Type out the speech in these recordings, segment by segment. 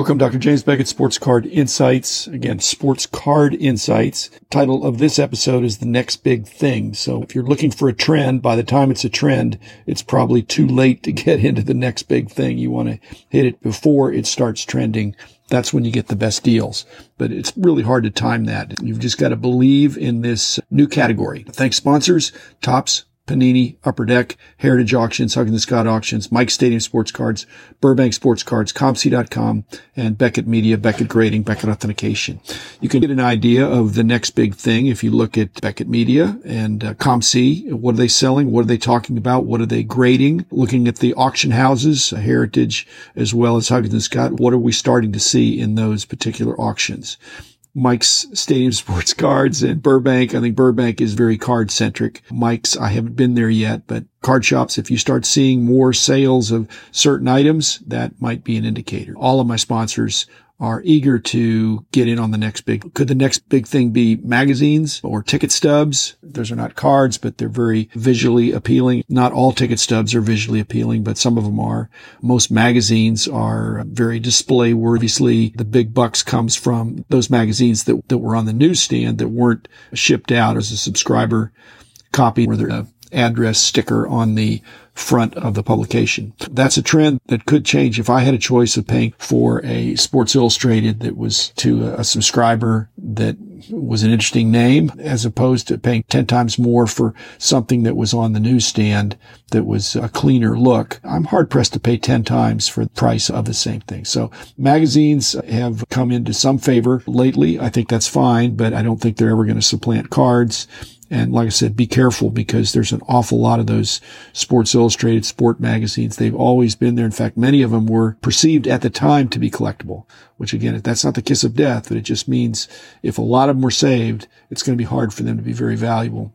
Welcome, Dr. James Beckett, Sports Card Insights. Again, Sports Card Insights. Title of this episode is The Next Big Thing. So if you're looking for a trend, by the time it's a trend, it's probably too late to get into the next big thing. You want to hit it before it starts trending. That's when you get the best deals. But it's really hard to time that. You've just got to believe in this new category. Thanks sponsors, Topps, Panini, Upper Deck, Heritage Auctions, Huggins Scott Auctions, Mike Stadium Sports Cards, Burbank Sports Cards, COMC.com, and Beckett Media, Beckett Grading, Beckett Authentication. You can get an idea of the next big thing if you look at Beckett Media and uh, COMC. What are they selling? What are they talking about? What are they grading? Looking at the auction houses, Heritage, as well as Huggins Scott. What are we starting to see in those particular auctions? Mike's Stadium Sports Cards and Burbank. I think Burbank is very card centric. Mike's, I haven't been there yet, but card shops, if you start seeing more sales of certain items, that might be an indicator. All of my sponsors are eager to get in on the next big. Could the next big thing be magazines or ticket stubs? Those are not cards, but they're very visually appealing. Not all ticket stubs are visually appealing, but some of them are. Most magazines are very display worthy. Obviously, the big bucks comes from those magazines that, that were on the newsstand that weren't shipped out as a subscriber copy where they're uh, address sticker on the front of the publication. That's a trend that could change. If I had a choice of paying for a Sports Illustrated that was to a subscriber that was an interesting name as opposed to paying 10 times more for something that was on the newsstand that was a cleaner look. I'm hard pressed to pay 10 times for the price of the same thing. So magazines have come into some favor lately. I think that's fine, but I don't think they're ever going to supplant cards. And like I said, be careful because there's an awful lot of those Sports Illustrated sport magazines. They've always been there. In fact, many of them were perceived at the time to be collectible, which again, that's not the kiss of death, but it just means if a lot of them were saved, it's going to be hard for them to be very valuable.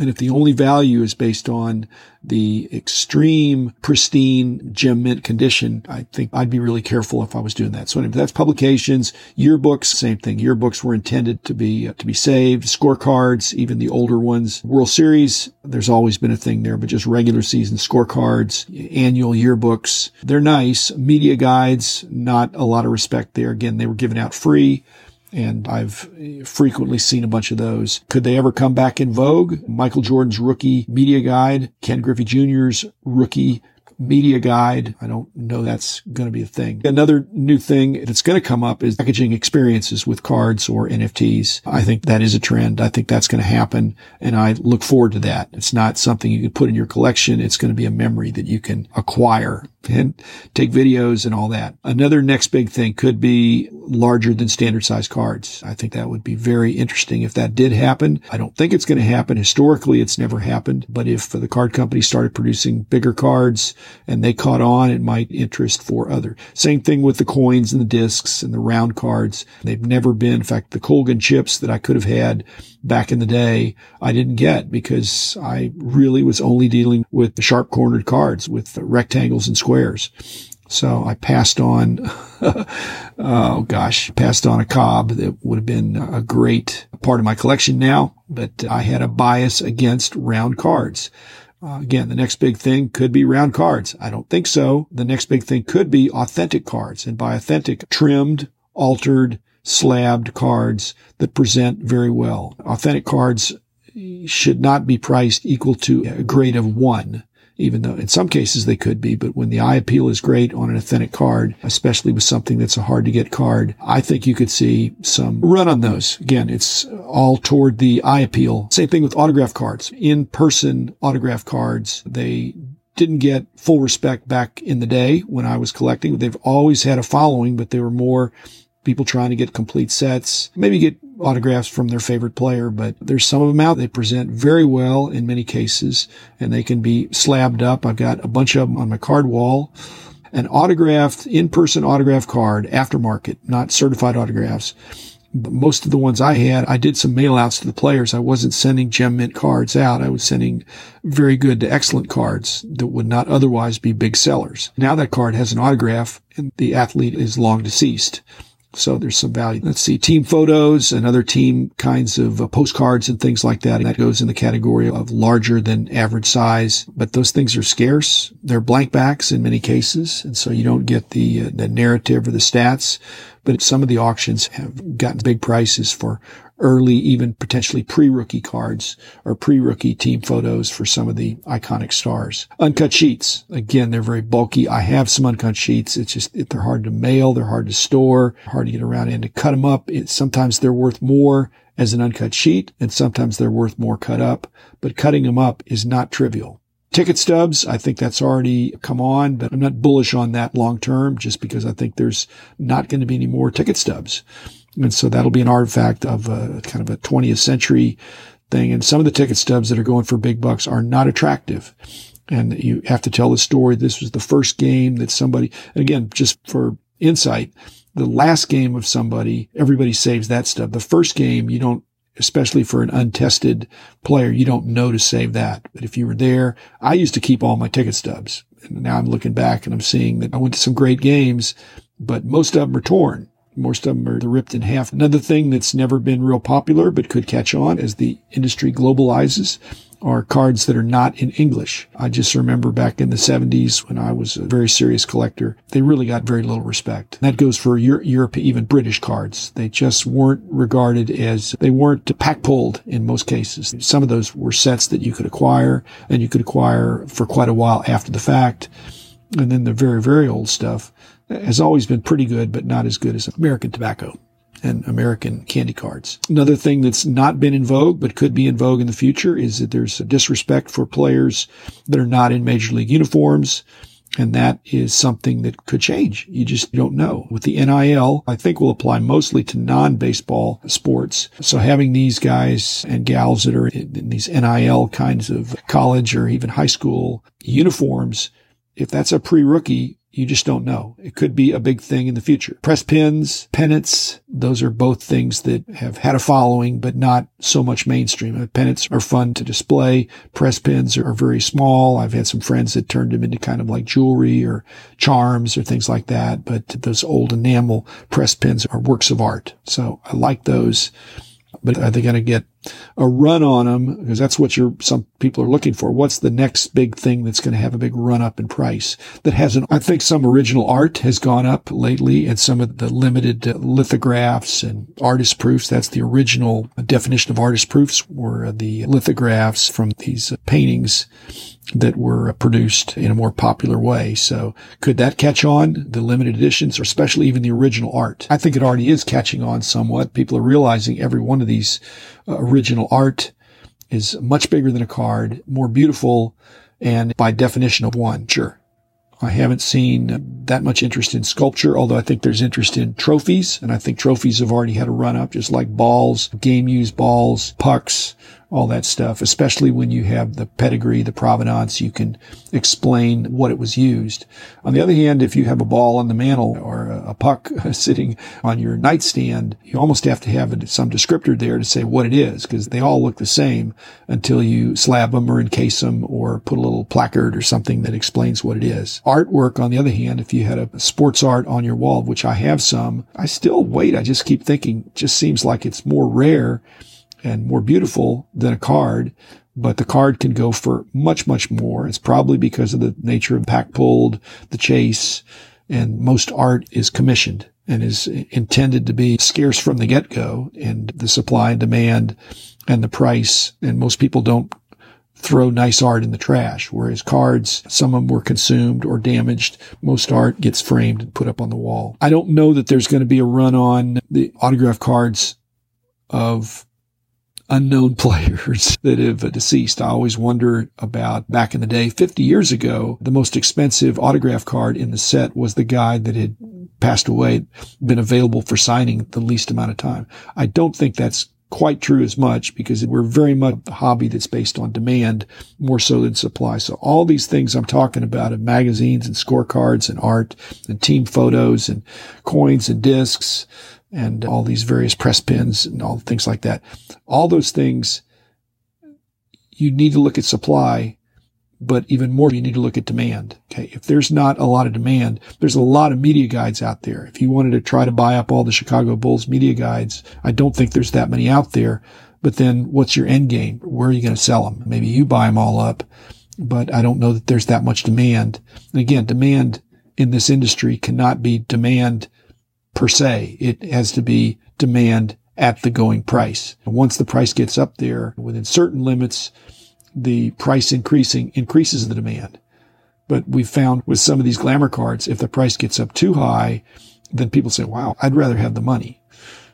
And if the only value is based on the extreme pristine gem mint condition, I think I'd be really careful if I was doing that. So anyway, that's publications, yearbooks, same thing. Yearbooks were intended to be, uh, to be saved, scorecards, even the older ones. World Series, there's always been a thing there, but just regular season scorecards, annual yearbooks. They're nice. Media guides, not a lot of respect there. Again, they were given out free and I've frequently seen a bunch of those. Could they ever come back in vogue? Michael Jordan's rookie media guide, Ken Griffey Jr.'s rookie media guide. I don't know that's going to be a thing. Another new thing that's going to come up is packaging experiences with cards or NFTs. I think that is a trend. I think that's going to happen and I look forward to that. It's not something you can put in your collection. It's going to be a memory that you can acquire and take videos and all that. Another next big thing could be larger than standard size cards. I think that would be very interesting if that did happen. I don't think it's going to happen. Historically, it's never happened. But if the card company started producing bigger cards and they caught on, it might interest for other. Same thing with the coins and the discs and the round cards. They've never been, in fact, the Colgan chips that I could have had back in the day, I didn't get because I really was only dealing with the sharp cornered cards with rectangles and squares. So I passed on, oh gosh, passed on a cob that would have been a great part of my collection now, but I had a bias against round cards. Uh, again, the next big thing could be round cards. I don't think so. The next big thing could be authentic cards. And by authentic, trimmed, altered, slabbed cards that present very well. Authentic cards should not be priced equal to a grade of one, even though in some cases they could be. But when the eye appeal is great on an authentic card, especially with something that's a hard to get card, I think you could see some run on those. Again, it's all toward the eye appeal. Same thing with autograph cards. In person autograph cards, they didn't get full respect back in the day when I was collecting. They've always had a following, but they were more people trying to get complete sets, maybe get autographs from their favorite player, but there's some of them out. They present very well in many cases and they can be slabbed up. I've got a bunch of them on my card wall. An autographed, in-person autograph card, aftermarket, not certified autographs. But most of the ones I had, I did some mail outs to the players. I wasn't sending gem mint cards out. I was sending very good to excellent cards that would not otherwise be big sellers. Now that card has an autograph and the athlete is long deceased So there's some value. Let's see, team photos and other team kinds of uh, postcards and things like that. And that goes in the category of larger than average size. But those things are scarce. They're blank backs in many cases. And so you don't get the, uh, the narrative or the stats. But some of the auctions have gotten big prices for early, even potentially pre-rookie cards or pre-rookie team photos for some of the iconic stars. Uncut sheets. Again, they're very bulky. I have some uncut sheets. It's just, they're hard to mail. They're hard to store, hard to get around and to cut them up. It, sometimes they're worth more as an uncut sheet and sometimes they're worth more cut up, but cutting them up is not trivial. Ticket stubs, I think that's already come on, but I'm not bullish on that long term just because I think there's not going to be any more ticket stubs. And so that'll be an artifact of a kind of a 20th century thing. And some of the ticket stubs that are going for big bucks are not attractive. And you have to tell the story. This was the first game that somebody, again, just for insight, the last game of somebody, everybody saves that stub. The first game, you don't, especially for an untested player, you don't know to save that. But if you were there, I used to keep all my ticket stubs. And now I'm looking back and I'm seeing that I went to some great games, but most of them are torn. Most of them are ripped in half. Another thing that's never been real popular, but could catch on as the industry globalizes are cards that are not in English. I just remember back in the 70s when I was a very serious collector, they really got very little respect. That goes for Europe, even British cards. They just weren't regarded as, they weren't pack pulled in most cases. Some of those were sets that you could acquire and you could acquire for quite a while after the fact. And then the very, very old stuff has always been pretty good, but not as good as American tobacco and American candy cards. Another thing that's not been in vogue, but could be in vogue in the future is that there's a disrespect for players that are not in major league uniforms. And that is something that could change. You just don't know. With the NIL, I think will apply mostly to non-baseball sports. So having these guys and gals that are in these NIL kinds of college or even high school uniforms, if that's a pre-rookie, you just don't know. It could be a big thing in the future. Press pins, pennants, those are both things that have had a following, but not so much mainstream. Uh, pennants are fun to display. Press pins are very small. I've had some friends that turned them into kind of like jewelry or charms or things like that. But those old enamel press pins are works of art. So I like those but are they going to get a run on them? Because that's what you're, some people are looking for. What's the next big thing that's going to have a big run up in price that hasn't? I think some original art has gone up lately and some of the limited uh, lithographs and artist proofs. That's the original definition of artist proofs were the lithographs from these paintings that were produced in a more popular way. So could that catch on the limited editions or especially even the original art? I think it already is catching on somewhat. People are realizing every one of these uh, original art is much bigger than a card, more beautiful, and by definition of one. Sure. I haven't seen that much interest in sculpture, although I think there's interest in trophies, and I think trophies have already had a run up, just like balls, game used balls, pucks, all that stuff, especially when you have the pedigree, the provenance, you can explain what it was used. On the other hand, if you have a ball on the mantle or a puck sitting on your nightstand, you almost have to have some descriptor there to say what it is because they all look the same until you slab them or encase them or put a little placard or something that explains what it is. Artwork, on the other hand, if you had a sports art on your wall, which I have some, I still wait. I just keep thinking, just seems like it's more rare and more beautiful than a card, but the card can go for much, much more. It's probably because of the nature of pack pulled, the chase, and most art is commissioned and is intended to be scarce from the get go and the supply and demand and the price. And most people don't throw nice art in the trash, whereas cards, some of them were consumed or damaged. Most art gets framed and put up on the wall. I don't know that there's going to be a run on the autograph cards of unknown players that have deceased. I always wonder about back in the day, 50 years ago, the most expensive autograph card in the set was the guy that had passed away, been available for signing the least amount of time. I don't think that's quite true as much because we're very much a hobby that's based on demand more so than supply. So all these things I'm talking about in magazines and scorecards and art and team photos and coins and discs, and all these various press pins and all things like that. All those things, you need to look at supply, but even more, you need to look at demand. Okay. If there's not a lot of demand, there's a lot of media guides out there. If you wanted to try to buy up all the Chicago Bulls media guides, I don't think there's that many out there. But then what's your end game? Where are you going to sell them? Maybe you buy them all up, but I don't know that there's that much demand. And again, demand in this industry cannot be demand per se. It has to be demand at the going price. And once the price gets up there within certain limits, the price increasing increases the demand. But we've found with some of these glamour cards, if the price gets up too high, then people say, wow, I'd rather have the money.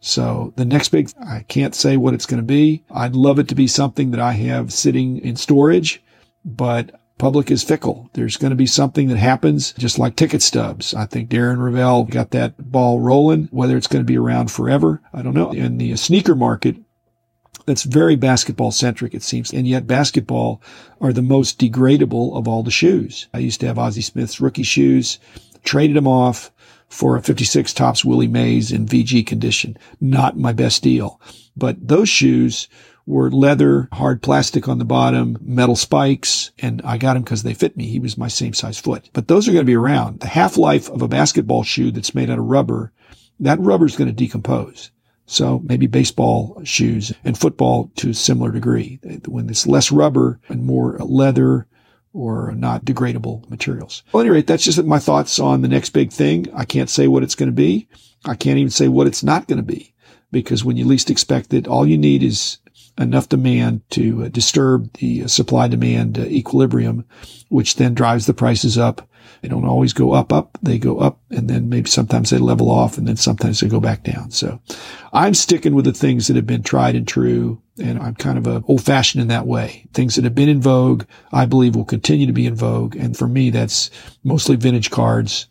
So the next big, I can't say what it's going to be. I'd love it to be something that I have sitting in storage, but public is fickle. There's going to be something that happens just like ticket stubs. I think Darren Rovell got that ball rolling. Whether it's going to be around forever, I don't know. In the sneaker market, that's very basketball centric, it seems. And yet basketball are the most degradable of all the shoes. I used to have Ozzie Smith's rookie shoes, traded them off for a 56 Topps Willie Mays in VG condition. Not my best deal. But those shoes were leather, hard plastic on the bottom, metal spikes, and I got him because they fit me. He was my same size foot. But those are going to be around. The half life of a basketball shoe that's made out of rubber, that rubber is going to decompose. So maybe baseball shoes and football to a similar degree. When it's less rubber and more leather or not degradable materials. Well, at any rate, that's just my thoughts on the next big thing. I can't say what it's going to be. I can't even say what it's not going to be because when you least expect it, all you need is enough demand to uh, disturb the uh, supply demand uh, equilibrium, which then drives the prices up. They don't always go up, up. They go up and then maybe sometimes they level off and then sometimes they go back down. So I'm sticking with the things that have been tried and true. And I'm kind of a old fashioned in that way. Things that have been in vogue, I believe will continue to be in vogue. And for me, that's mostly vintage cards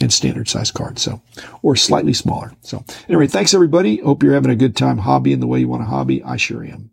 and standard size cards. So, or slightly smaller. So anyway, thanks everybody. Hope you're having a good time hobbying the way you want to hobby. I sure am.